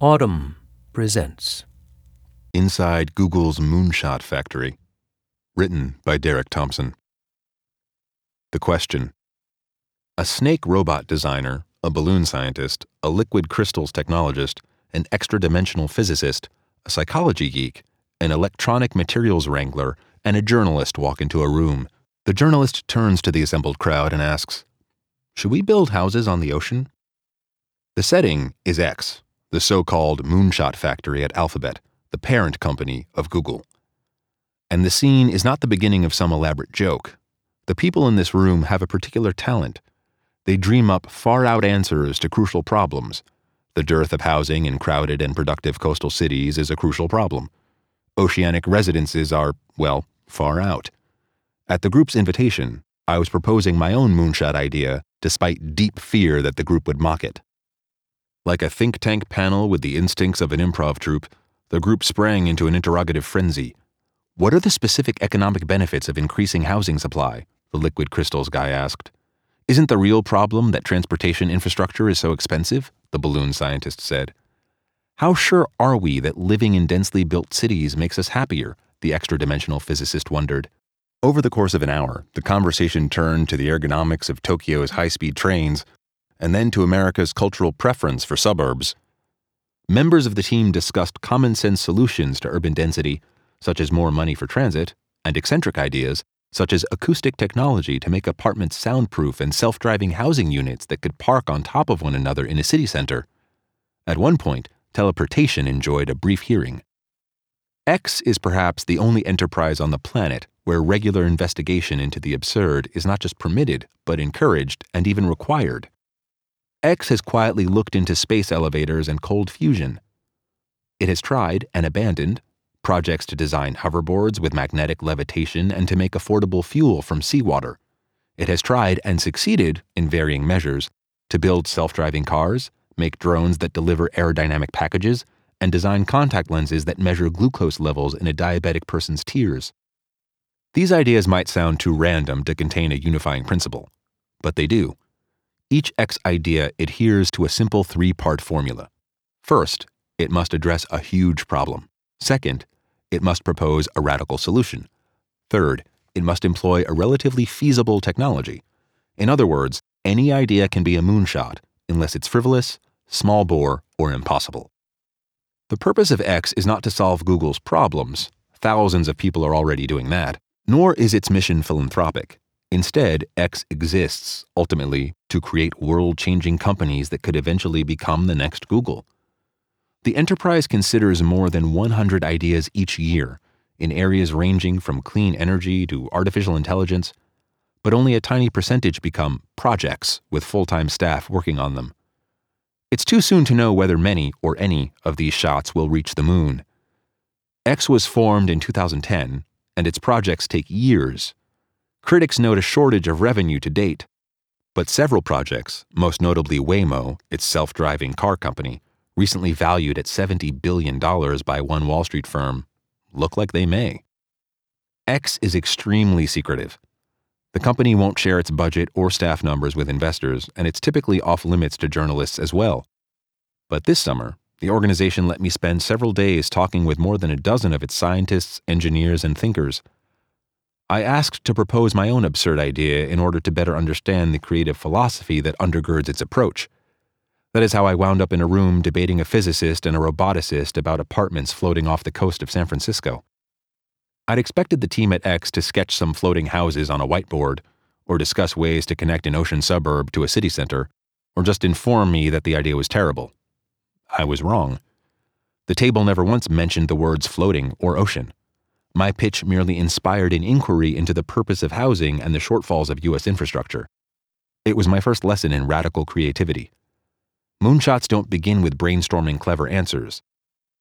Audm presents Inside Google's Moonshot Factory. Written by Derek Thompson. The question A snake robot designer, a balloon scientist, a liquid crystals technologist, an extra dimensional physicist, a psychology geek, an electronic materials wrangler, and a journalist walk into a room. The journalist turns to the assembled crowd and asks, Should we build houses on the ocean? The setting is X, the so called Moonshot Factory at Alphabet, the parent company of Google. And the scene is not the beginning of some elaborate joke. The people in this room have a particular talent. They dream up far out answers to crucial problems. The dearth of housing in crowded and productive coastal cities is a crucial problem. Oceanic residences are, well, far out. At the group's invitation, I was proposing my own moonshot idea, despite deep fear that the group would mock it. Like a think tank panel with the instincts of an improv troupe, the group sprang into an interrogative frenzy. What are the specific economic benefits of increasing housing supply? The liquid crystals guy asked. Isn't the real problem that transportation infrastructure is so expensive? The balloon scientist said. How sure are we that living in densely built cities makes us happier? The extra dimensional physicist wondered. Over the course of an hour, the conversation turned to the ergonomics of Tokyo's high speed trains and then to America's cultural preference for suburbs. Members of the team discussed common sense solutions to urban density, such as more money for transit, and eccentric ideas, such as acoustic technology to make apartments soundproof and self driving housing units that could park on top of one another in a city center. At one point, teleportation enjoyed a brief hearing. X is perhaps the only enterprise on the planet where regular investigation into the absurd is not just permitted, but encouraged and even required. X has quietly looked into space elevators and cold fusion. It has tried and abandoned projects to design hoverboards with magnetic levitation and to make affordable fuel from seawater. It has tried and succeeded, in varying measures, to build self driving cars, make drones that deliver aerodynamic packages, and design contact lenses that measure glucose levels in a diabetic person's tears. These ideas might sound too random to contain a unifying principle, but they do. Each X idea adheres to a simple three part formula. First, it must address a huge problem. Second, it must propose a radical solution. Third, it must employ a relatively feasible technology. In other words, any idea can be a moonshot unless it's frivolous, small bore, or impossible. The purpose of X is not to solve Google's problems. Thousands of people are already doing that. Nor is its mission philanthropic. Instead, X exists, ultimately, to create world changing companies that could eventually become the next Google. The enterprise considers more than 100 ideas each year in areas ranging from clean energy to artificial intelligence, but only a tiny percentage become projects with full time staff working on them. It's too soon to know whether many or any of these shots will reach the moon. X was formed in 2010, and its projects take years Critics note a shortage of revenue to date. But several projects, most notably Waymo, its self driving car company, recently valued at $70 billion by one Wall Street firm, look like they may. X is extremely secretive. The company won't share its budget or staff numbers with investors, and it's typically off limits to journalists as well. But this summer, the organization let me spend several days talking with more than a dozen of its scientists, engineers, and thinkers I asked to propose my own absurd idea in order to better understand the creative philosophy that undergirds its approach. That is how I wound up in a room debating a physicist and a roboticist about apartments floating off the coast of San Francisco. I'd expected the team at X to sketch some floating houses on a whiteboard, or discuss ways to connect an ocean suburb to a city center, or just inform me that the idea was terrible. I was wrong. The table never once mentioned the words floating or ocean. My pitch merely inspired an inquiry into the purpose of housing and the shortfalls of U.S. infrastructure. It was my first lesson in radical creativity. Moonshots don't begin with brainstorming clever answers.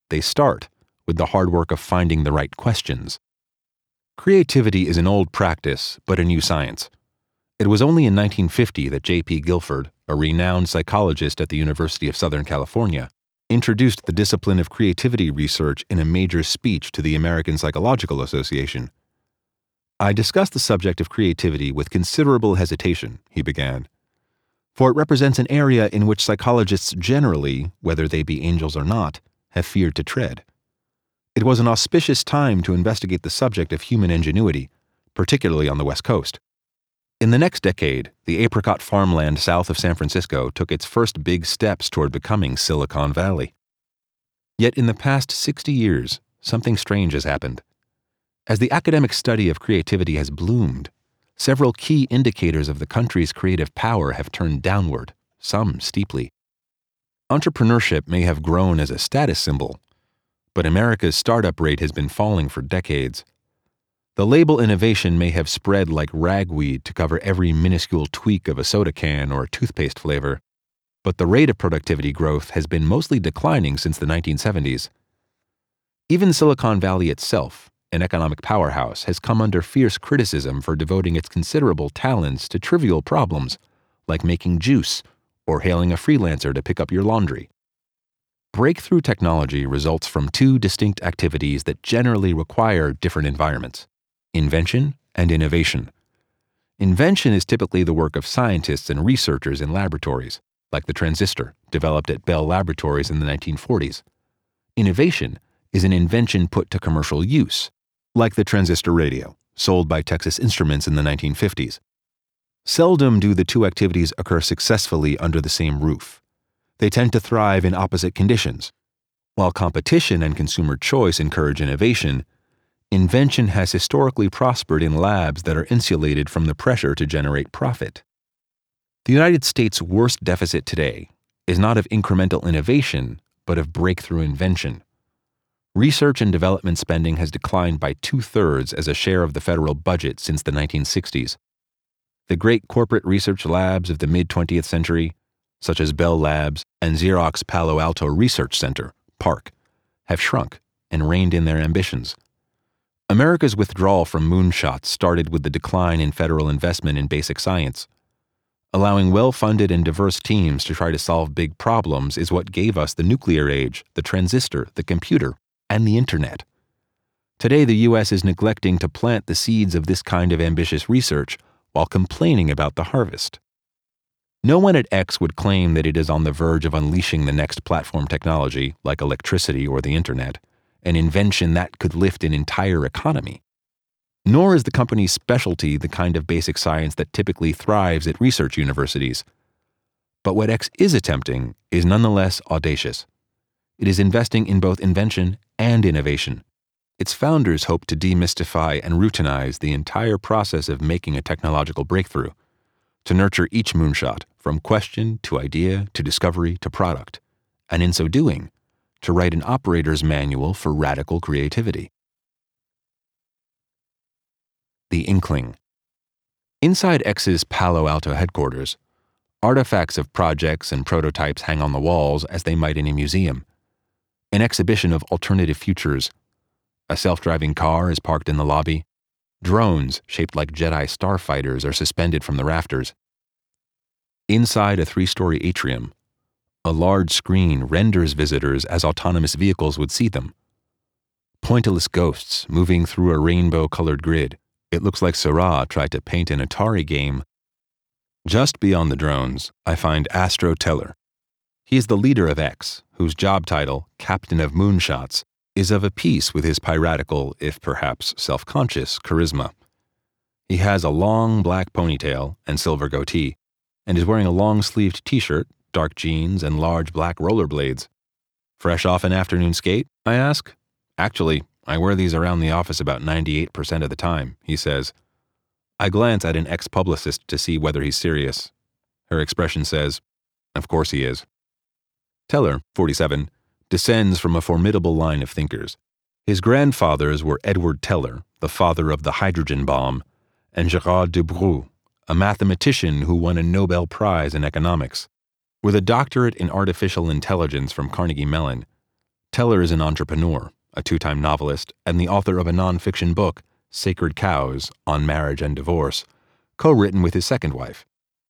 They start with the hard work of finding the right questions. Creativity is an old practice, but a new science. It was only in 1950 that J.P. Guilford, a renowned psychologist at the University of Southern California, introduced the discipline of creativity research in a major speech to the American Psychological Association. I discussed the subject of creativity with considerable hesitation, he began. for it represents an area in which psychologists generally, whether they be angels or not, have feared to tread. It was an auspicious time to investigate the subject of human ingenuity, particularly on the West Coast. In the next decade, the apricot farmland south of San Francisco took its first big steps toward becoming Silicon Valley. Yet in the past 60 years, something strange has happened. As the academic study of creativity has bloomed, several key indicators of the country's creative power have turned downward, some steeply. Entrepreneurship may have grown as a status symbol, but America's startup rate has been falling for decades. The label innovation may have spread like ragweed to cover every minuscule tweak of a soda can or a toothpaste flavor, but the rate of productivity growth has been mostly declining since the 1970s. Even Silicon Valley itself, an economic powerhouse, has come under fierce criticism for devoting its considerable talents to trivial problems like making juice or hailing a freelancer to pick up your laundry. Breakthrough technology results from two distinct activities that generally require different environments invention and innovation. Invention is typically the work of scientists and researchers in laboratories, like the transistor, developed at Bell Laboratories in the 1940s. Innovation is an invention put to commercial use, like the transistor radio, sold by Texas Instruments in the 1950s. Seldom do the two activities occur successfully under the same roof. They tend to thrive in opposite conditions. While competition and consumer choice encourage innovation, invention has historically prospered in labs that are insulated from the pressure to generate profit. The United States' worst deficit today is not of incremental innovation, but of breakthrough invention. Research and development spending has declined by two thirds as a share of the federal budget since the 1960s. The great corporate research labs of the mid 20th century, such as Bell Labs and Xerox Palo Alto Research Center, PARC, have shrunk and reined in their ambitions. America's withdrawal from moonshots started with the decline in federal investment in basic science. Allowing well funded and diverse teams to try to solve big problems is what gave us the nuclear age, the transistor, the computer, and the internet. Today, the U.S. is neglecting to plant the seeds of this kind of ambitious research while complaining about the harvest. No one at X would claim that it is on the verge of unleashing the next platform technology, like electricity or the internet an invention that could lift an entire economy. Nor is the company's specialty the kind of basic science that typically thrives at research universities. But what X is attempting is nonetheless audacious. It is investing in both invention and innovation. Its founders hope to demystify and routinize the entire process of making a technological breakthrough, to nurture each moonshot from question to idea to discovery to product, and in so doing, to write an operator's manual for radical creativity. The Inkling Inside X's Palo Alto headquarters, artifacts of projects and prototypes hang on the walls as they might in a museum. An exhibition of alternative futures. A self driving car is parked in the lobby. Drones, shaped like Jedi starfighters, are suspended from the rafters. Inside a three story atrium, a large screen renders visitors as autonomous vehicles would see them. Pointillist ghosts moving through a rainbow colored grid. It looks like Seurat tried to paint an Atari game. Just beyond the drones, I find Astro Teller. He is the leader of X, whose job title, Captain of Moonshots, is of a piece with his piratical, if perhaps self conscious, charisma. He has a long black ponytail and silver goatee, and is wearing a long sleeved t shirt dark jeans, and large black rollerblades. Fresh off an afternoon skate? I ask. Actually, I wear these around the office about 98% of the time, he says. I glance at an X publicist to see whether he's serious. Her expression says, Of course he is. Teller, 47, descends from a formidable line of thinkers. His grandfathers were Edward Teller, the father of the hydrogen bomb, and Gerard Debreu, a mathematician who won a Nobel Prize in economics. With a doctorate in artificial intelligence from Carnegie Mellon, Teller is an entrepreneur, a two time novelist, and the author of a nonfiction book, Sacred Cows on Marriage and Divorce, co written with his second wife.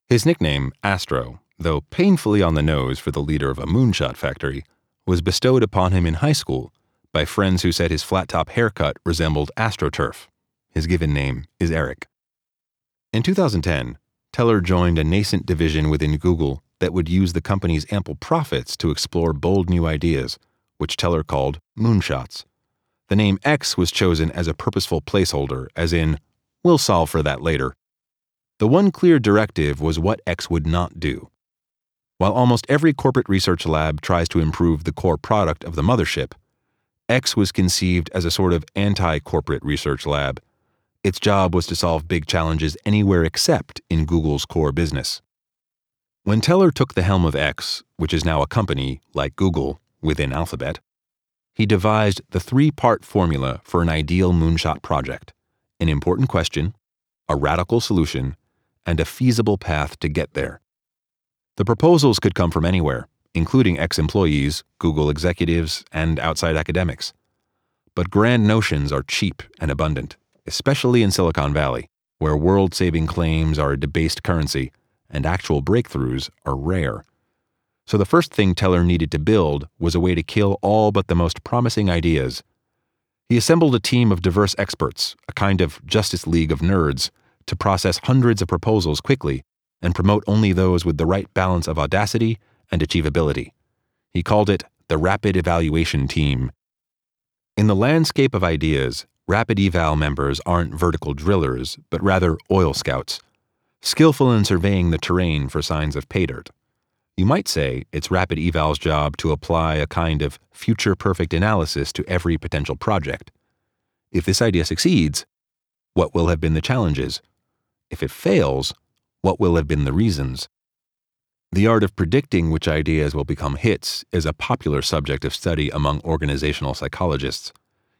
His nickname, Astro, though painfully on the nose for the leader of a moonshot factory, was bestowed upon him in high school by friends who said his flat top haircut resembled AstroTurf. His given name is Eric. In 2010, Teller joined a nascent division within Google that would use the company's ample profits to explore bold new ideas, which Teller called moonshots. The name X was chosen as a purposeful placeholder, as in, we'll solve for that later. The one clear directive was what X would not do. While almost every corporate research lab tries to improve the core product of the mothership, X was conceived as a sort of anti corporate research lab. Its job was to solve big challenges anywhere except in Google's core business. When Teller took the helm of X, which is now a company, like Google, within Alphabet, he devised the three part formula for an ideal moonshot project an important question, a radical solution, and a feasible path to get there. The proposals could come from anywhere, including X employees, Google executives, and outside academics. But grand notions are cheap and abundant, especially in Silicon Valley, where world saving claims are a debased currency and actual breakthroughs are rare. So the first thing Teller needed to build was a way to kill all but the most promising ideas. He assembled a team of diverse experts, a kind of Justice League of nerds, to process hundreds of proposals quickly and promote only those with the right balance of audacity and achievability. He called it the Rapid Evaluation Team. In the landscape of ideas, Rapid Eval members aren't vertical drillers, but rather oil scouts, skillful in surveying the terrain for signs of pay dirt. You might say it's Rapid Eval's job to apply a kind of future perfect analysis to every potential project. If this idea succeeds, what will have been the challenges? If it fails, what will have been the reasons? The art of predicting which ideas will become hits is a popular subject of study among organizational psychologists.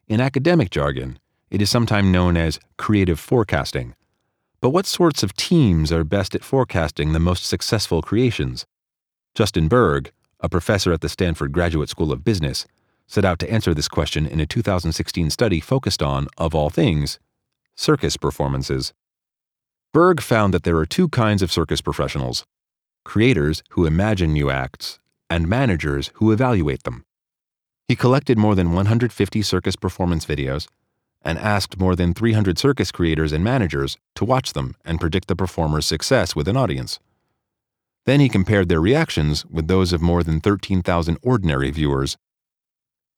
In academic jargon, it is sometimes known as creative forecasting. But what sorts of teams are best at forecasting the most successful creations? Justin Berg, a professor at the Stanford Graduate School of Business, set out to answer this question in a 2016 study focused on, of all things, circus performances. Berg found that there are two kinds of circus professionals creators who imagine new acts, and managers who evaluate them. He collected more than 150 circus performance videos and asked more than 300 circus creators and managers to watch them and predict the performer's success with an audience. Then he compared their reactions with those of more than 13,000 ordinary viewers.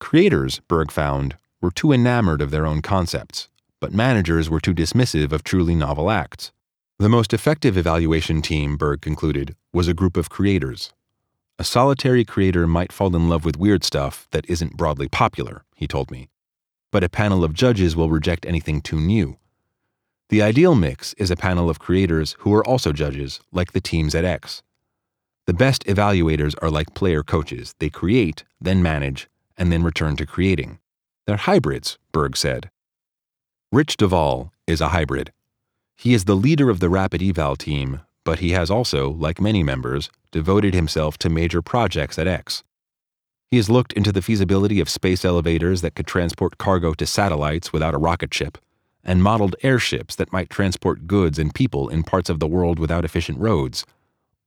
Creators, Berg found, were too enamored of their own concepts, but managers were too dismissive of truly novel acts. The most effective evaluation team, Berg concluded, was a group of creators. A solitary creator might fall in love with weird stuff that isn't broadly popular, he told me, but a panel of judges will reject anything too new. The ideal mix is a panel of creators who are also judges, like the teams at X. The best evaluators are like player coaches. They create, then manage, and then return to creating. They're hybrids, Berg said. Rich DeVaul is a hybrid. He is the leader of the Rapid Eval team, but he has also, like many members, devoted himself to major projects at X. He has looked into the feasibility of space elevators that could transport cargo to satellites without a rocket ship, and modeled airships that might transport goods and people in parts of the world without efficient roads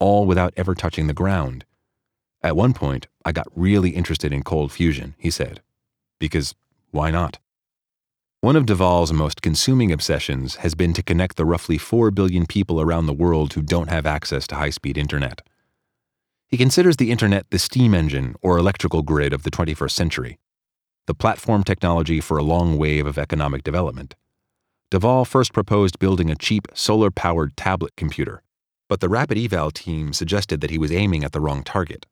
all without ever touching the ground. At one point, I got really interested in cold fusion, he said. Because why not? One of DeVaul's most consuming obsessions has been to connect the roughly 4 billion people around the world who don't have access to high speed internet. He considers the internet the steam engine or electrical grid of the 21st century, the platform technology for a long wave of economic development. DeVaul first proposed building a cheap solar powered tablet computer but the Rapid Eval team suggested that he was aiming at the wrong target.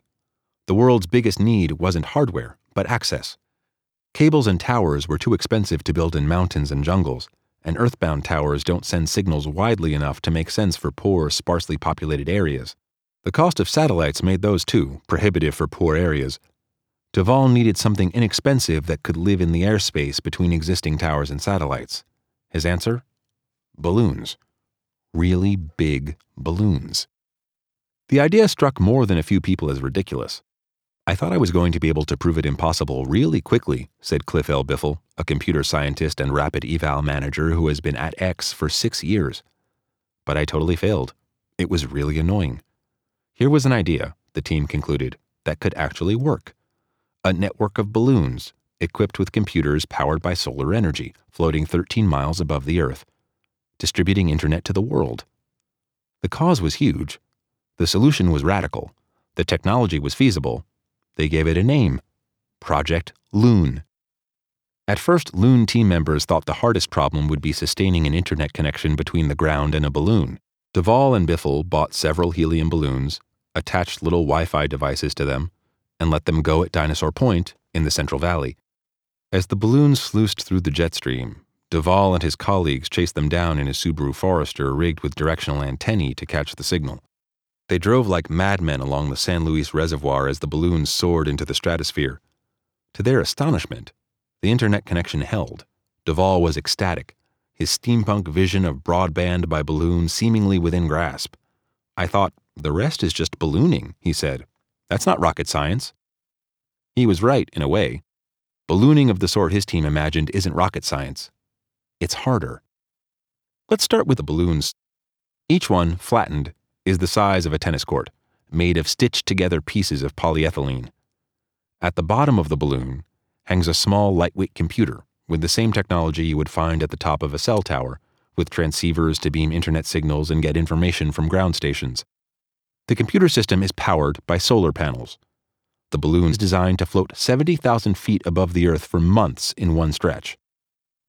The world's biggest need wasn't hardware, but access. Cables and towers were too expensive to build in mountains and jungles, and earthbound towers don't send signals widely enough to make sense for poor, sparsely populated areas. The cost of satellites made those too prohibitive for poor areas. DeVaul needed something inexpensive that could live in the airspace between existing towers and satellites. His answer? Balloons really big balloons. The idea struck more than a few people as ridiculous. I thought I was going to be able to prove it impossible really quickly, said Cliff L. Biffle, a computer scientist and rapid eval manager who has been at X for six years. But I totally failed. It was really annoying. Here was an idea, the team concluded, that could actually work. A network of balloons, equipped with computers powered by solar energy, floating 13 miles above the Earth distributing internet to the world. The cause was huge. The solution was radical. The technology was feasible. They gave it a name Project Loon. At first, Loon team members thought the hardest problem would be sustaining an internet connection between the ground and a balloon. DeVaul and Biffle bought several helium balloons, attached little Wi Fi devices to them, and let them go at Dinosaur Point in the Central Valley. As the balloons sluiced through the jet stream, DeVaul and his colleagues chased them down in a Subaru Forester rigged with directional antennae to catch the signal. They drove like madmen along the San Luis Reservoir as the balloons soared into the stratosphere. To their astonishment, the internet connection held. DeVaul was ecstatic, his steampunk vision of broadband by balloon seemingly within grasp. I thought, the rest is just ballooning, he said. That's not rocket science. He was right, in a way. Ballooning of the sort his team imagined isn't rocket science it's harder. Let's start with the balloons. Each one, flattened, is the size of a tennis court, made of stitched together pieces of polyethylene. At the bottom of the balloon hangs a small lightweight computer with the same technology you would find at the top of a cell tower, with transceivers to beam internet signals and get information from ground stations. The computer system is powered by solar panels. The balloon is designed to float 70,000 feet above the Earth for months in one stretch.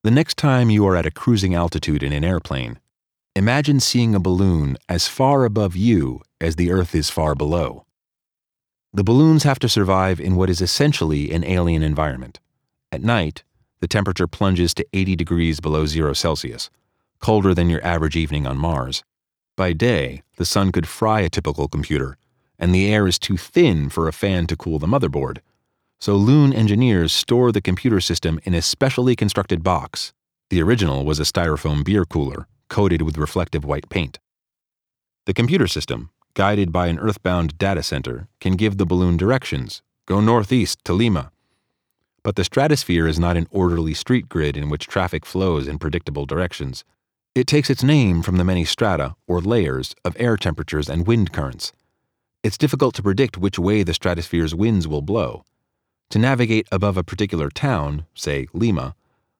The next time you are at a cruising altitude in an airplane, imagine seeing a balloon as far above you as the Earth is far below. The balloons have to survive in what is essentially an alien environment. At night, the temperature plunges to 80 degrees below zero Celsius, colder than your average evening on Mars. By day, the sun could fry a typical computer, and the air is too thin for a fan to cool the motherboard so Loon engineers store the computer system in a specially constructed box. The original was a styrofoam beer cooler, coated with reflective white paint. The computer system, guided by an earthbound data center, can give the balloon directions go northeast to Lima. But the stratosphere is not an orderly street grid in which traffic flows in predictable directions. It takes its name from the many strata, or layers, of air temperatures and wind currents. It's difficult to predict which way the stratosphere's winds will blow to navigate above a particular town, say Lima,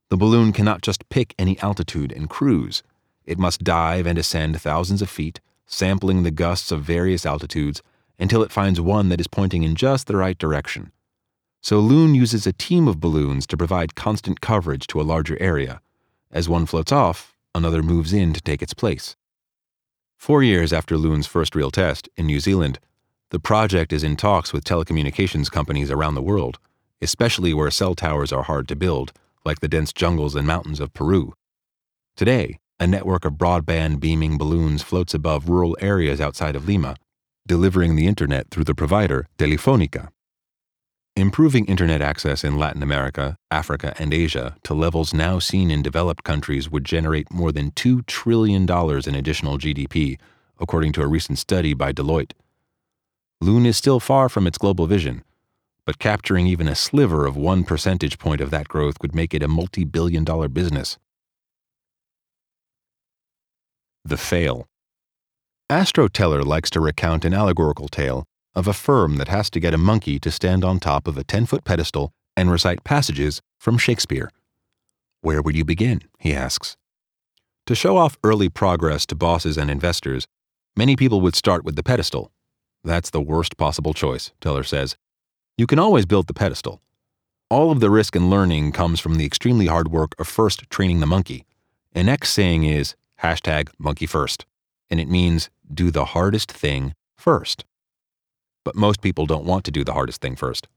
the balloon cannot just pick any altitude and cruise. It must dive and ascend thousands of feet, sampling the gusts of various altitudes until it finds one that is pointing in just the right direction. So Loon uses a team of balloons to provide constant coverage to a larger area. As one floats off, another moves in to take its place. Four years after Loon's first real test, in New Zealand, the project is in talks with telecommunications companies around the world, especially where cell towers are hard to build, like the dense jungles and mountains of Peru. Today, a network of broadband beaming balloons floats above rural areas outside of Lima, delivering the internet through the provider Telefonica. Improving internet access in Latin America, Africa, and Asia to levels now seen in developed countries would generate more than $2 trillion in additional GDP, according to a recent study by Deloitte. Loon is still far from its global vision, but capturing even a sliver of one percentage point of that growth would make it a multi billion dollar business. The Fail Astro Teller likes to recount an allegorical tale of a firm that has to get a monkey to stand on top of a 10 foot pedestal and recite passages from Shakespeare. Where would you begin? he asks. To show off early progress to bosses and investors, many people would start with the pedestal that's the worst possible choice, Teller says. You can always build the pedestal. All of the risk and learning comes from the extremely hard work of first training the monkey. An X saying is hashtag monkey first, and it means do the hardest thing first. But most people don't want to do the hardest thing first.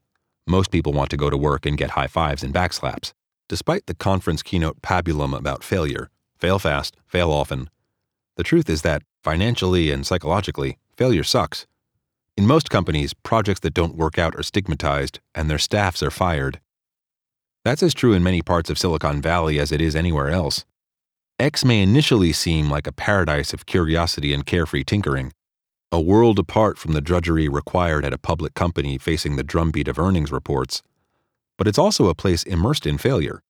Most people want to go to work and get high fives and backslaps. Despite the conference keynote pabulum about failure, fail fast, fail often, the truth is that, financially and psychologically, failure sucks. In most companies, projects that don't work out are stigmatized and their staffs are fired. That's as true in many parts of Silicon Valley as it is anywhere else. X may initially seem like a paradise of curiosity and carefree tinkering, a world apart from the drudgery required at a public company facing the drumbeat of earnings reports. But it's also a place immersed in failure.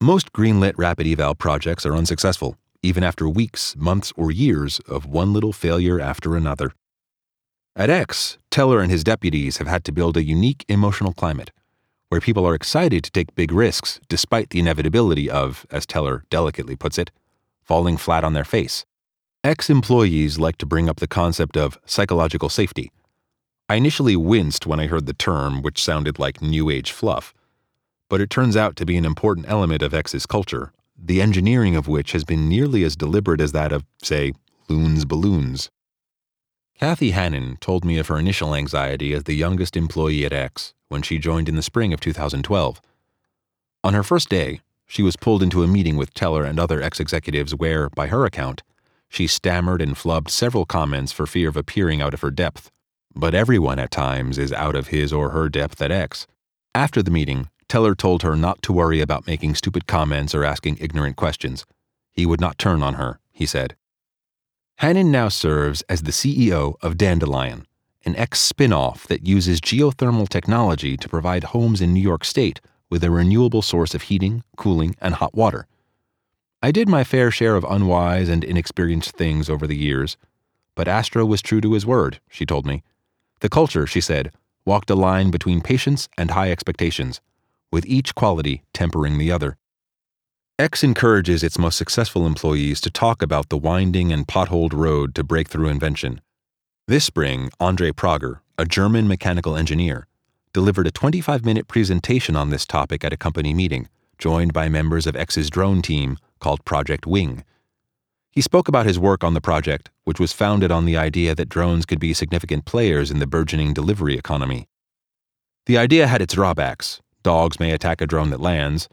Most greenlit rapid eval projects are unsuccessful, even after weeks, months, or years of one little failure after another. At X, Teller and his deputies have had to build a unique emotional climate where people are excited to take big risks despite the inevitability of, as Teller delicately puts it, falling flat on their face. X employees like to bring up the concept of psychological safety. I initially winced when I heard the term, which sounded like New Age fluff. But it turns out to be an important element of X's culture, the engineering of which has been nearly as deliberate as that of, say, Loon's balloons. Kathy Hannun told me of her initial anxiety as the youngest employee at X when she joined in the spring of 2012. On her first day, she was pulled into a meeting with Teller and other X executives where, by her account, she stammered and flubbed several comments for fear of appearing out of her depth. But everyone at times is out of his or her depth at X. After the meeting, Teller told her not to worry about making stupid comments or asking ignorant questions. He would not turn on her, he said. Hannun now serves as the CEO of Dandelion, an X spin off that uses geothermal technology to provide homes in New York State with a renewable source of heating, cooling, and hot water. I did my fair share of unwise and inexperienced things over the years, but Astro was true to his word, she told me. The culture, she said, walked a line between patience and high expectations, with each quality tempering the other. X encourages its most successful employees to talk about the winding and potholed road to breakthrough invention. This spring, Andre Prager, a German mechanical engineer, delivered a 25 minute presentation on this topic at a company meeting, joined by members of X's drone team called Project Wing. He spoke about his work on the project, which was founded on the idea that drones could be significant players in the burgeoning delivery economy. The idea had its drawbacks. Dogs may attack a drone that lands,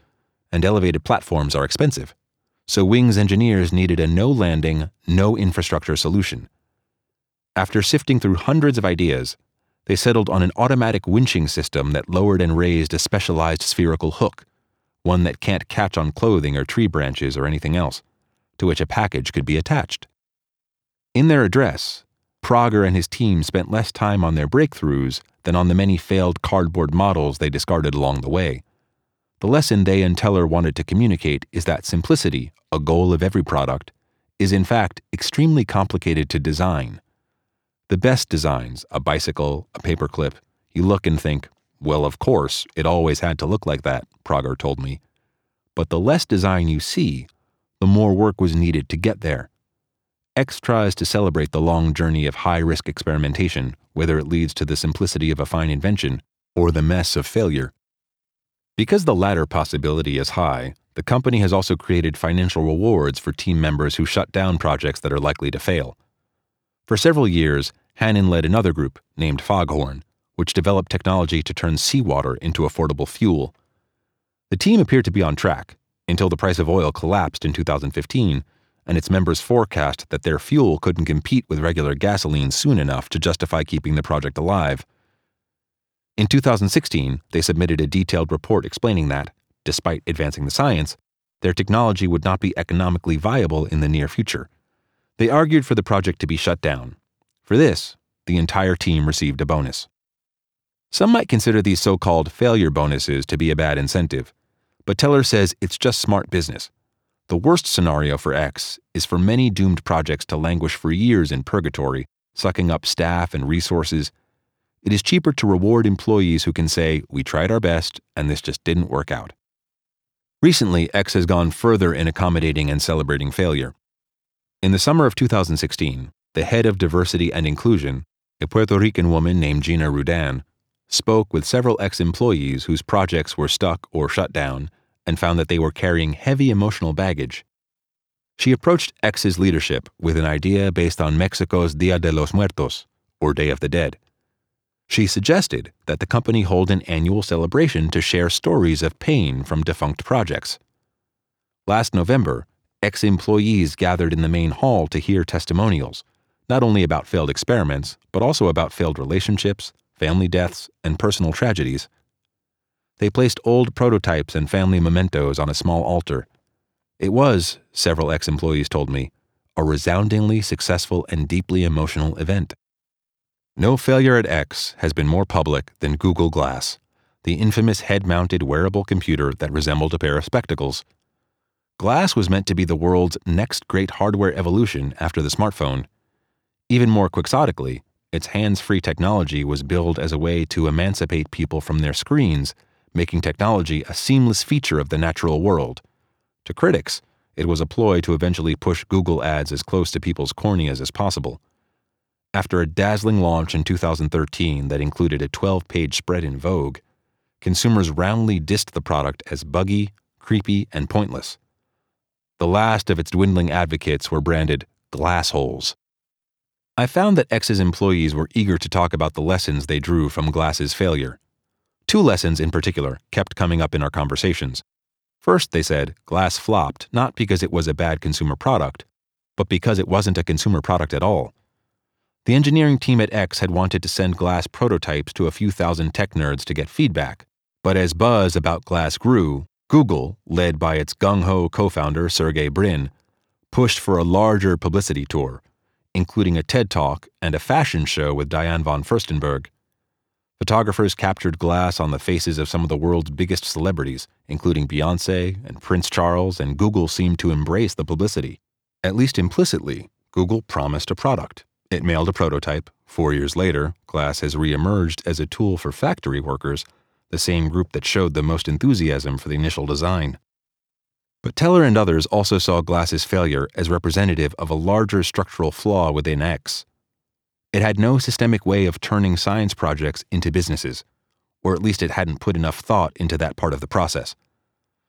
and elevated platforms are expensive. So Wing's engineers needed a no landing, no infrastructure solution. After sifting through hundreds of ideas, they settled on an automatic winching system that lowered and raised a specialized spherical hook one that can't catch on clothing or tree branches or anything else, to which a package could be attached. In their address, Prager and his team spent less time on their breakthroughs than on the many failed cardboard models they discarded along the way. The lesson they and Teller wanted to communicate is that simplicity, a goal of every product, is in fact extremely complicated to design. The best designs, a bicycle, a paperclip, you look and think, well, of course, it always had to look like that, Prager told me. But the less design you see, the more work was needed to get there. X tries to celebrate the long journey of high risk experimentation, whether it leads to the simplicity of a fine invention or the mess of failure. Because the latter possibility is high, the company has also created financial rewards for team members who shut down projects that are likely to fail. For several years, Hannun led another group named Foghorn which developed technology to turn seawater into affordable fuel. The team appeared to be on track until the price of oil collapsed in 2015 and its members forecast that their fuel couldn't compete with regular gasoline soon enough to justify keeping the project alive. In 2016, they submitted a detailed report explaining that, despite advancing the science, their technology would not be economically viable in the near future. They argued for the project to be shut down. For this, the entire team received a bonus. Some might consider these so called failure bonuses to be a bad incentive, but Teller says it's just smart business. The worst scenario for X is for many doomed projects to languish for years in purgatory, sucking up staff and resources. It is cheaper to reward employees who can say, We tried our best, and this just didn't work out. Recently, X has gone further in accommodating and celebrating failure. In the summer of 2016, the head of diversity and inclusion, a Puerto Rican woman named Gina Rudan, spoke with several X employees whose projects were stuck or shut down and found that they were carrying heavy emotional baggage. She approached X's leadership with an idea based on Mexico's Dia de los Muertos, or Day of the Dead. She suggested that the company hold an annual celebration to share stories of pain from defunct projects. Last November, X employees gathered in the main hall to hear testimonials, not only about failed experiments, but also about failed relationships, family deaths, and personal tragedies. They placed old prototypes and family mementos on a small altar. It was, several X employees told me, a resoundingly successful and deeply emotional event. No failure at X has been more public than Google Glass, the infamous head mounted wearable computer that resembled a pair of spectacles. Glass was meant to be the world's next great hardware evolution after the smartphone. Even more quixotically, its hands free technology was billed as a way to emancipate people from their screens, making technology a seamless feature of the natural world. To critics, it was a ploy to eventually push Google ads as close to people's corneas as possible. After a dazzling launch in 2013 that included a 12 page spread in Vogue, consumers roundly dissed the product as buggy, creepy, and pointless. The last of its dwindling advocates were branded glassholes. I found that X's employees were eager to talk about the lessons they drew from Glass's failure. Two lessons in particular kept coming up in our conversations. First, they said, Glass flopped not because it was a bad consumer product, but because it wasn't a consumer product at all. The engineering team at X had wanted to send Glass prototypes to a few thousand tech nerds to get feedback. But as buzz about Glass grew, Google, led by its gung ho co founder Sergey Brin, pushed for a larger publicity tour, including a TED Talk and a fashion show with Diane von Furstenberg. Photographers captured Glass on the faces of some of the world's biggest celebrities, including Beyonce and Prince Charles, and Google seemed to embrace the publicity. At least implicitly, Google promised a product. It mailed a prototype. Four years later, Glass has reemerged as a tool for factory workers, the same group that showed the most enthusiasm for the initial design. But Teller and others also saw Glass's failure as representative of a larger structural flaw within X. It had no systemic way of turning science projects into businesses, or at least it hadn't put enough thought into that part of the process.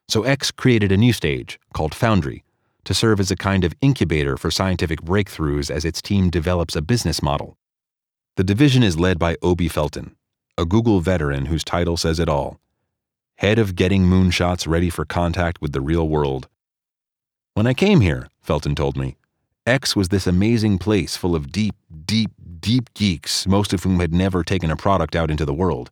So X created a new stage, called Foundry, to serve as a kind of incubator for scientific breakthroughs as its team develops a business model. The division is led by Obi Felten, a Google veteran whose title says it all head of getting moonshots ready for contact with the real world. When I came here, Felten told me, X was this amazing place full of deep, deep, deep geeks, most of whom had never taken a product out into the world.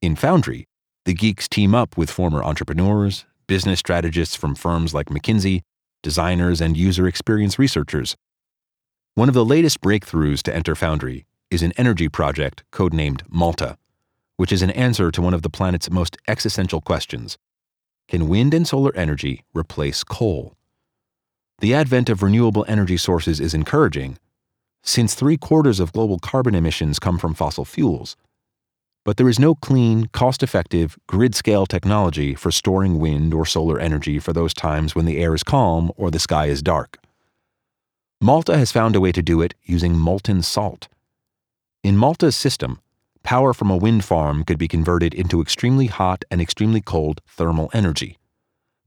In Foundry, the geeks team up with former entrepreneurs, business strategists from firms like McKinsey, designers, and user experience researchers. One of the latest breakthroughs to enter Foundry is an energy project codenamed Malta, which is an answer to one of the planet's most existential questions Can wind and solar energy replace coal? The advent of renewable energy sources is encouraging, since three quarters of global carbon emissions come from fossil fuels. But there is no clean, cost effective, grid scale technology for storing wind or solar energy for those times when the air is calm or the sky is dark. Malta has found a way to do it using molten salt. In Malta's system, power from a wind farm could be converted into extremely hot and extremely cold thermal energy.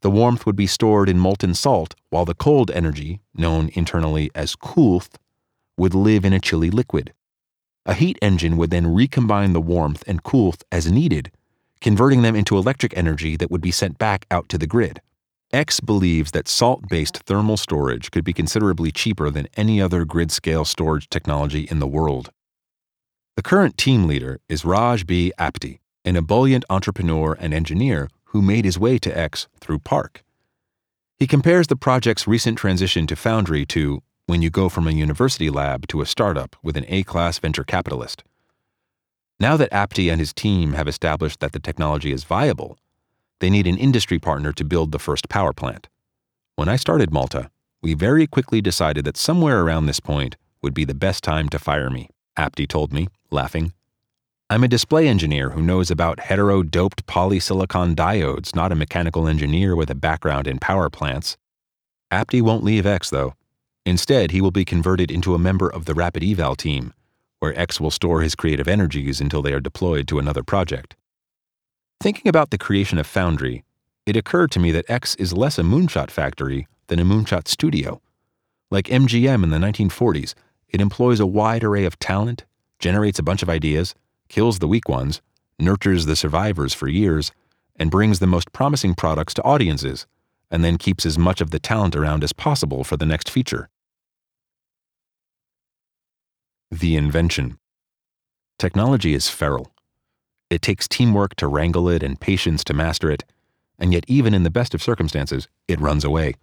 The warmth would be stored in molten salt, while the cold energy, known internally as coolth, would live in a chilly liquid. A heat engine would then recombine the warmth and coolth as needed, converting them into electric energy that would be sent back out to the grid. X believes that salt based thermal storage could be considerably cheaper than any other grid scale storage technology in the world. The current team leader is Raj B. Apte, an ebullient entrepreneur and engineer who made his way to X through PARC. He compares the project's recent transition to Foundry to when you go from a university lab to a startup with an A class venture capitalist. Now that Apte and his team have established that the technology is viable, they need an industry partner to build the first power plant. When I started Malta, we very quickly decided that somewhere around this point would be the best time to fire me, Apte told me, laughing. I'm a display engineer who knows about hetero doped polysilicon diodes, not a mechanical engineer with a background in power plants. Apte won't leave X, though. Instead, he will be converted into a member of the Rapid Eval team, where X will store his creative energies until they are deployed to another project. Thinking about the creation of Foundry, it occurred to me that X is less a moonshot factory than a moonshot studio. Like MGM in the 1940s, it employs a wide array of talent, generates a bunch of ideas, kills the weak ones, nurtures the survivors for years, and brings the most promising products to audiences, and then keeps as much of the talent around as possible for the next feature. The invention. Technology is feral. It takes teamwork to wrangle it and patience to master it, and yet, even in the best of circumstances, it runs away.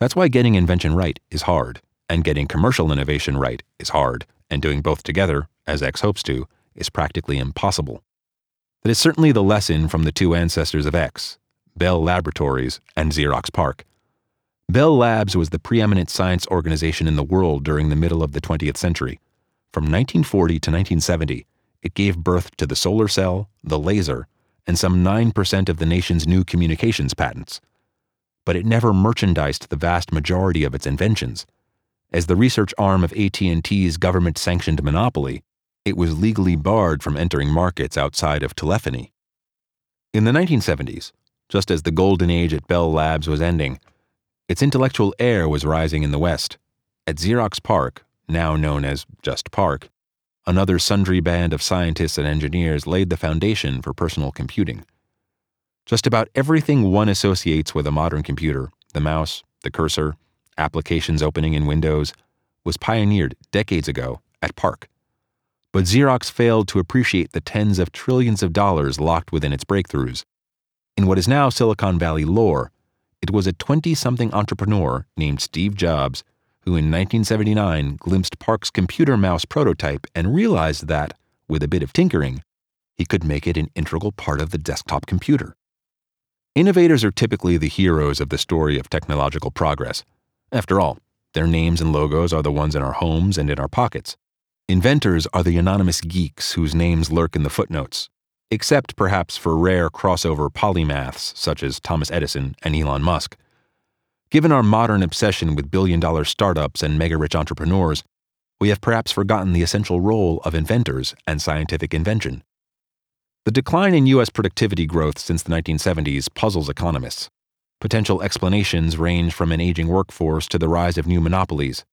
That's why getting invention right is hard, and getting commercial innovation right is hard, and doing both together, as X hopes to, is practically impossible. That is certainly the lesson from the two ancestors of X, Bell Laboratories and Xerox PARC. Bell Labs was the preeminent science organization in the world during the middle of the 20th century. From 1940 to 1970, it gave birth to the solar cell, the laser, and some 9% of the nation's new communications patents. but it never merchandised the vast majority of its inventions. As the research arm of AT&T's government-sanctioned monopoly, it was legally barred from entering markets outside of telephony. In the 1970s, just as the golden age at Bell Labs was ending, its intellectual heir was rising in the West. At Xerox PARC, now known as just PARC, another sundry band of scientists and engineers laid the foundation for personal computing. Just about everything one associates with a modern computer the mouse, the cursor, applications opening in Windows was pioneered decades ago at PARC. But Xerox failed to appreciate the tens of trillions of dollars locked within its breakthroughs. In what is now Silicon Valley lore, it was a 20 something entrepreneur named Steve Jobs who in 1979 glimpsed PARC's computer mouse prototype and realized that, with a bit of tinkering, he could make it an integral part of the desktop computer. Innovators are typically the heroes of the story of technological progress. After all, their names and logos are the ones in our homes and in our pockets. Inventors are the anonymous geeks whose names lurk in the footnotes, except perhaps for rare crossover polymaths such as Thomas Edison and Elon Musk. Given our modern obsession with billion dollar startups and mega rich entrepreneurs, we have perhaps forgotten the essential role of inventors and scientific invention. The decline in U.S. productivity growth since the 1970s puzzles economists. Potential explanations range from an aging workforce to the rise of new monopolies.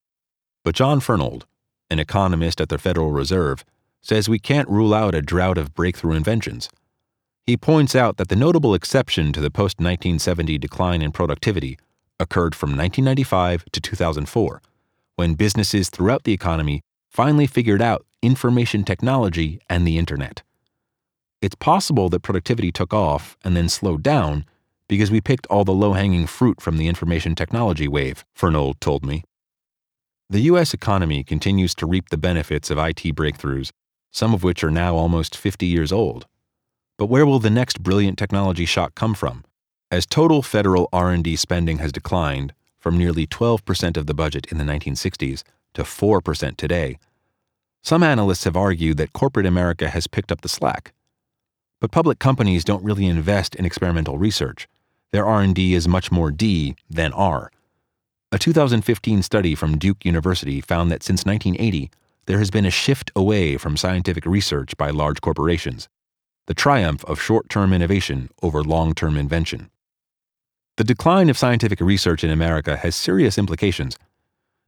But John Fernald, an economist at the Federal Reserve, says we can't rule out a drought of breakthrough inventions. He points out that the notable exception to the post 1970 decline in productivity occurred from 1995 to 2004, when businesses throughout the economy finally figured out information technology and the internet. It's possible that productivity took off and then slowed down because we picked all the low hanging fruit from the information technology wave, Fernald told me. The U.S. economy continues to reap the benefits of IT breakthroughs, some of which are now almost 50 years old. But where will the next brilliant technology shock come from? As total federal R&D spending has declined from nearly 12% of the budget in the 1960s to 4% today, some analysts have argued that corporate America has picked up the slack but public companies don't really invest in experimental research. Their R&D is much more D than R. A 2015 study from Duke University found that since 1980, there has been a shift away from scientific research by large corporations, the triumph of short-term innovation over long-term invention. The decline of scientific research in America has serious implications.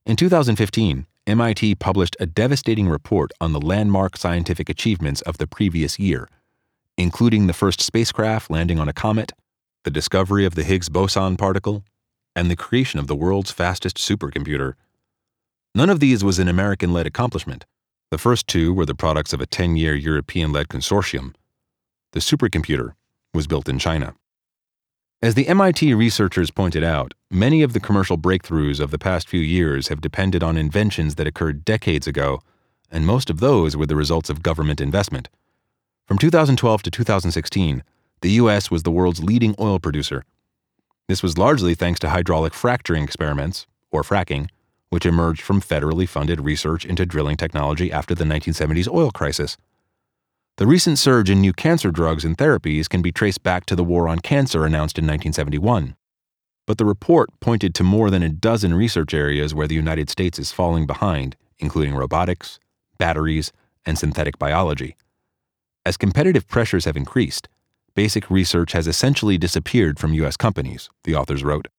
In 2015, MIT published a devastating report on the landmark scientific achievements of the previous year – including the first spacecraft landing on a comet, the discovery of the Higgs boson particle, and the creation of the world's fastest supercomputer. None of these was an American led accomplishment. The first two were the products of a 10 year European led consortium. The supercomputer was built in China. As the MIT researchers pointed out, many of the commercial breakthroughs of the past few years have depended on inventions that occurred decades ago, and most of those were the results of government investment. From 2012 to 2016, the U.S. was the world's leading oil producer. This was largely thanks to hydraulic fracturing experiments, or fracking, which emerged from federally funded research into drilling technology after the 1970s oil crisis. The recent surge in new cancer drugs and therapies can be traced back to the war on cancer announced in 1971. But the report pointed to more than a dozen research areas where the United States is falling behind, including robotics, batteries, and synthetic biology. As competitive pressures have increased, basic research has essentially disappeared from U.S. companies, the authors wrote.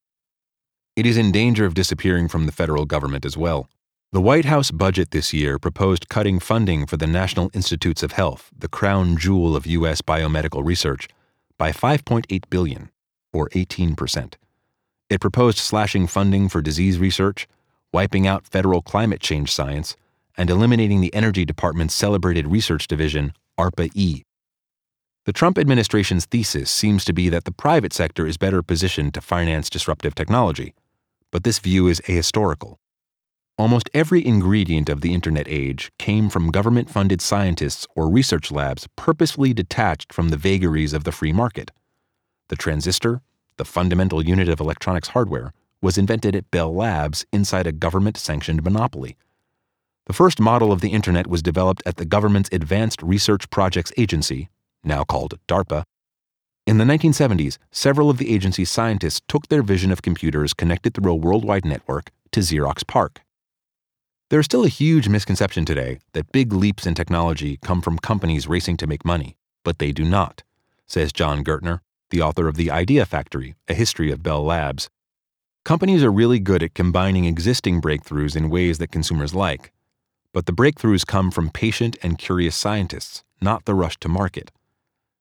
It is in danger of disappearing from the federal government as well. The White House budget this year proposed cutting funding for the National Institutes of Health, the crown jewel of U.S. biomedical research, by 5.8 billion, or 18%. It proposed slashing funding for disease research, wiping out federal climate change science, and eliminating the Energy Department's celebrated research division, ARPA E. The Trump administration's thesis seems to be that the private sector is better positioned to finance disruptive technology, but this view is ahistorical. Almost every ingredient of the Internet age came from government funded scientists or research labs purposefully detached from the vagaries of the free market. The transistor, the fundamental unit of electronics hardware, was invented at Bell Labs inside a government sanctioned monopoly. The first model of the Internet was developed at the government's Advanced Research Projects Agency, now called DARPA. In the 1970s, several of the agency's scientists took their vision of computers connected through a worldwide network to Xerox PARC. There is still a huge misconception today that big leaps in technology come from companies racing to make money, but they do not, says Jon Gertner, the author of The Idea Factory, A History of Bell Labs. Companies are really good at combining existing breakthroughs in ways that consumers like, but the breakthroughs come from patient and curious scientists, not the rush to market.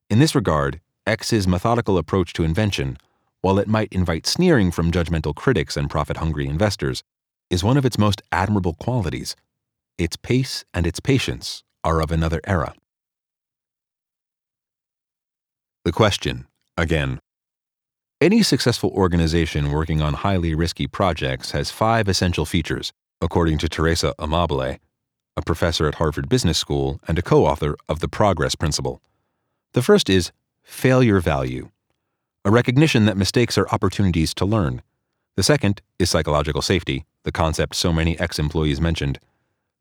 In this regard, X's methodical approach to invention, while it might invite sneering from judgmental critics and profit hungry investors, is one of its most admirable qualities. Its pace and its patience are of another era. The question, again. Any successful organization working on highly risky projects has five essential features, according to Teresa Amabile, a professor at Harvard Business School and a co author of The Progress Principle. The first is failure value, a recognition that mistakes are opportunities to learn. The second is psychological safety, the concept so many ex employees mentioned.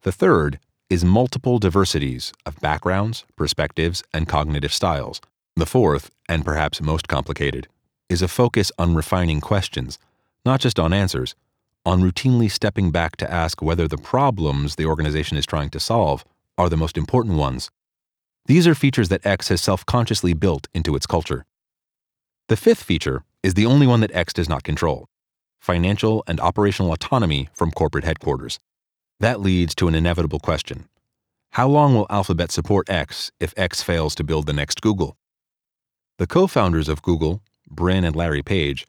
The third is multiple diversities of backgrounds, perspectives, and cognitive styles. The fourth, and perhaps most complicated, is a focus on refining questions, not just on answers, on routinely stepping back to ask whether the problems the organization is trying to solve are the most important ones. These are features that X has self consciously built into its culture. The fifth feature is the only one that X does not control financial and operational autonomy from corporate headquarters. That leads to an inevitable question How long will Alphabet support X if X fails to build the next Google? The co founders of Google, Brin and Larry Page,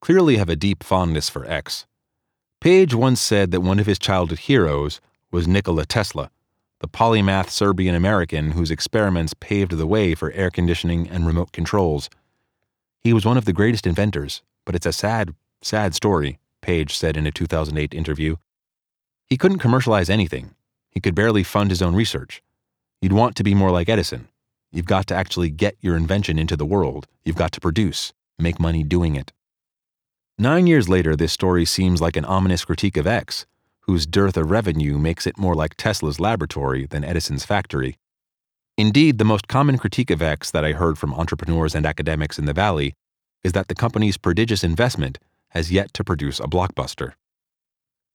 clearly have a deep fondness for X. Page once said that one of his childhood heroes was Nikola Tesla, the polymath Serbian American whose experiments paved the way for air conditioning and remote controls. He was one of the greatest inventors, but it's a sad, sad story, Page said in a 2008 interview. He couldn't commercialize anything. He could barely fund his own research. You'd want to be more like Edison. You've got to actually get your invention into the world. You've got to produce, make money doing it. Nine years later, this story seems like an ominous critique of X, whose dearth of revenue makes it more like Tesla's laboratory than Edison's factory. Indeed, the most common critique of X that I heard from entrepreneurs and academics in the Valley is that the company's prodigious investment has yet to produce a blockbuster.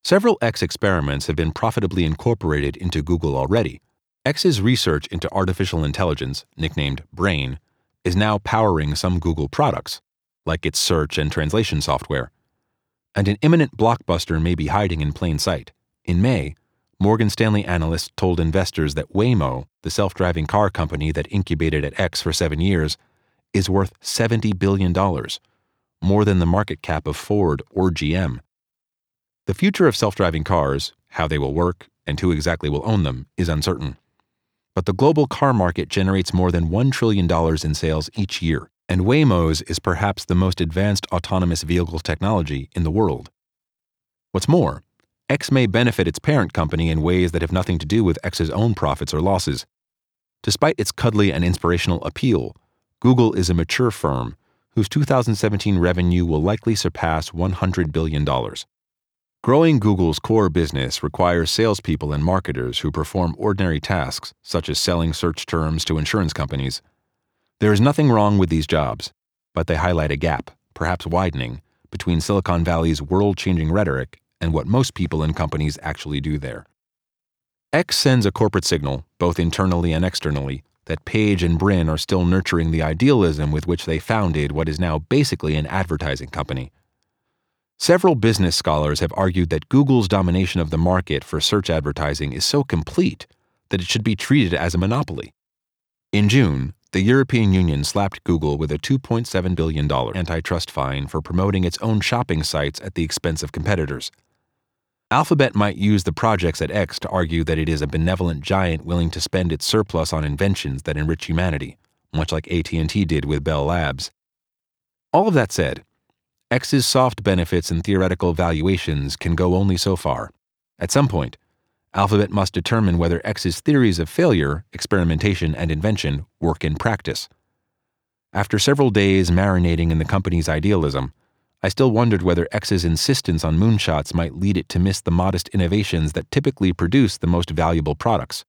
Several X experiments have been profitably incorporated into Google already. X's research into artificial intelligence, nicknamed Brain, is now powering some Google products, like its search and translation software and an imminent blockbuster may be hiding in plain sight. In May, Morgan Stanley analysts told investors that Waymo, the self driving car company that incubated at X for seven years, is worth $70 billion, more than the market cap of Ford or GM. The future of self driving cars, how they will work, and who exactly will own them, is uncertain. But the global car market generates more than $1 trillion in sales each year, and Waymo's is perhaps the most advanced autonomous vehicle technology in the world. What's more, X may benefit its parent company in ways that have nothing to do with X's own profits or losses. Despite its cuddly and inspirational appeal, Google is a mature firm whose 2017 revenue will likely surpass $100 billion. Growing Google's core business requires salespeople and marketers who perform ordinary tasks, such as selling search terms to insurance companies, there is nothing wrong with these jobs, but they highlight a gap, perhaps widening, between Silicon Valley's world changing rhetoric and what most people and companies actually do there. X sends a corporate signal, both internally and externally, that Page and Brin are still nurturing the idealism with which they founded what is now basically an advertising company. Several business scholars have argued that Google's domination of the market for search advertising is so complete that it should be treated as a monopoly. In June, the European Union slapped Google with a $2.7 billion antitrust fine for promoting its own shopping sites at the expense of competitors. Alphabet might use the projects at X to argue that it is a benevolent giant willing to spend its surplus on inventions that enrich humanity, much like AT&T did with Bell Labs. All of that said, X's soft benefits and theoretical valuations can go only so far. At some point, Alphabet must determine whether X's theories of failure, experimentation, and invention work in practice. After several days marinating in the company's idealism, I still wondered whether X's insistence on moonshots might lead it to miss the modest innovations that typically produce the most valuable products.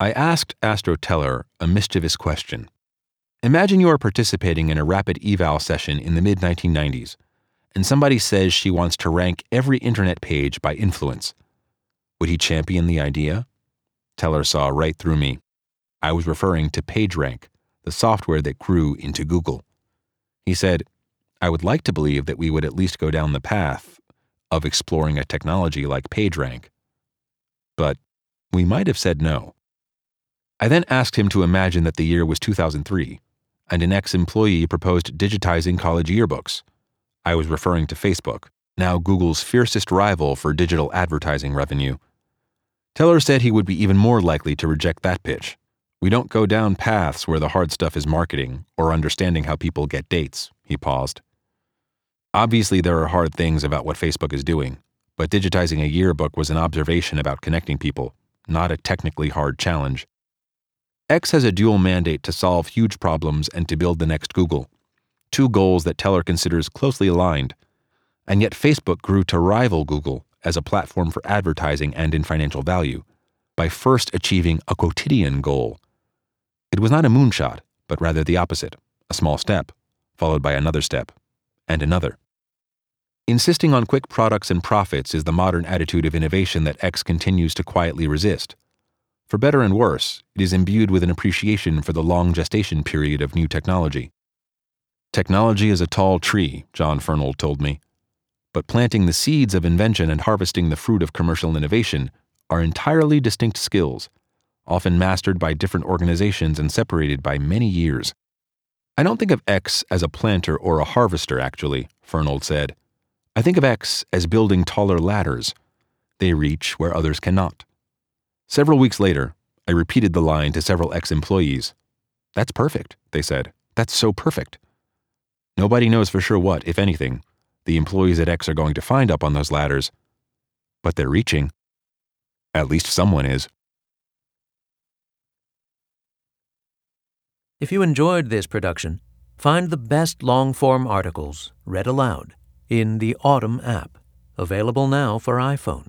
I asked Astro Teller a mischievous question Imagine you are participating in a rapid eval session in the mid 1990s, and somebody says she wants to rank every internet page by influence. Would he champion the idea? Teller saw right through me. I was referring to PageRank, the software that grew into Google. He said, I would like to believe that we would at least go down the path of exploring a technology like PageRank. But we might have said no. I then asked him to imagine that the year was 2003, and an ex employee proposed digitizing college yearbooks. I was referring to Facebook, now Google's fiercest rival for digital advertising revenue. Teller said he would be even more likely to reject that pitch. We don't go down paths where the hard stuff is marketing or understanding how people get dates, he paused. Obviously, there are hard things about what Facebook is doing, but digitizing a yearbook was an observation about connecting people, not a technically hard challenge. X has a dual mandate to solve huge problems and to build the next Google, two goals that Teller considers closely aligned. And yet, Facebook grew to rival Google as a platform for advertising and in financial value by first achieving a quotidian goal. It was not a moonshot, but rather the opposite a small step, followed by another step, and another. Insisting on quick products and profits is the modern attitude of innovation that X continues to quietly resist. For better and worse, it is imbued with an appreciation for the long gestation period of new technology. Technology is a tall tree, John Fernald told me, but planting the seeds of invention and harvesting the fruit of commercial innovation are entirely distinct skills, often mastered by different organizations and separated by many years. I don't think of X as a planter or a harvester, actually, Fernald said. I think of X as building taller ladders. They reach where others cannot. Several weeks later, I repeated the line to several ex employees. That's perfect, they said. That's so perfect. Nobody knows for sure what, if anything, the employees at X are going to find up on those ladders, but they're reaching. At least someone is. If you enjoyed this production, find the best long form articles read aloud in the Audm app, available now for iPhone.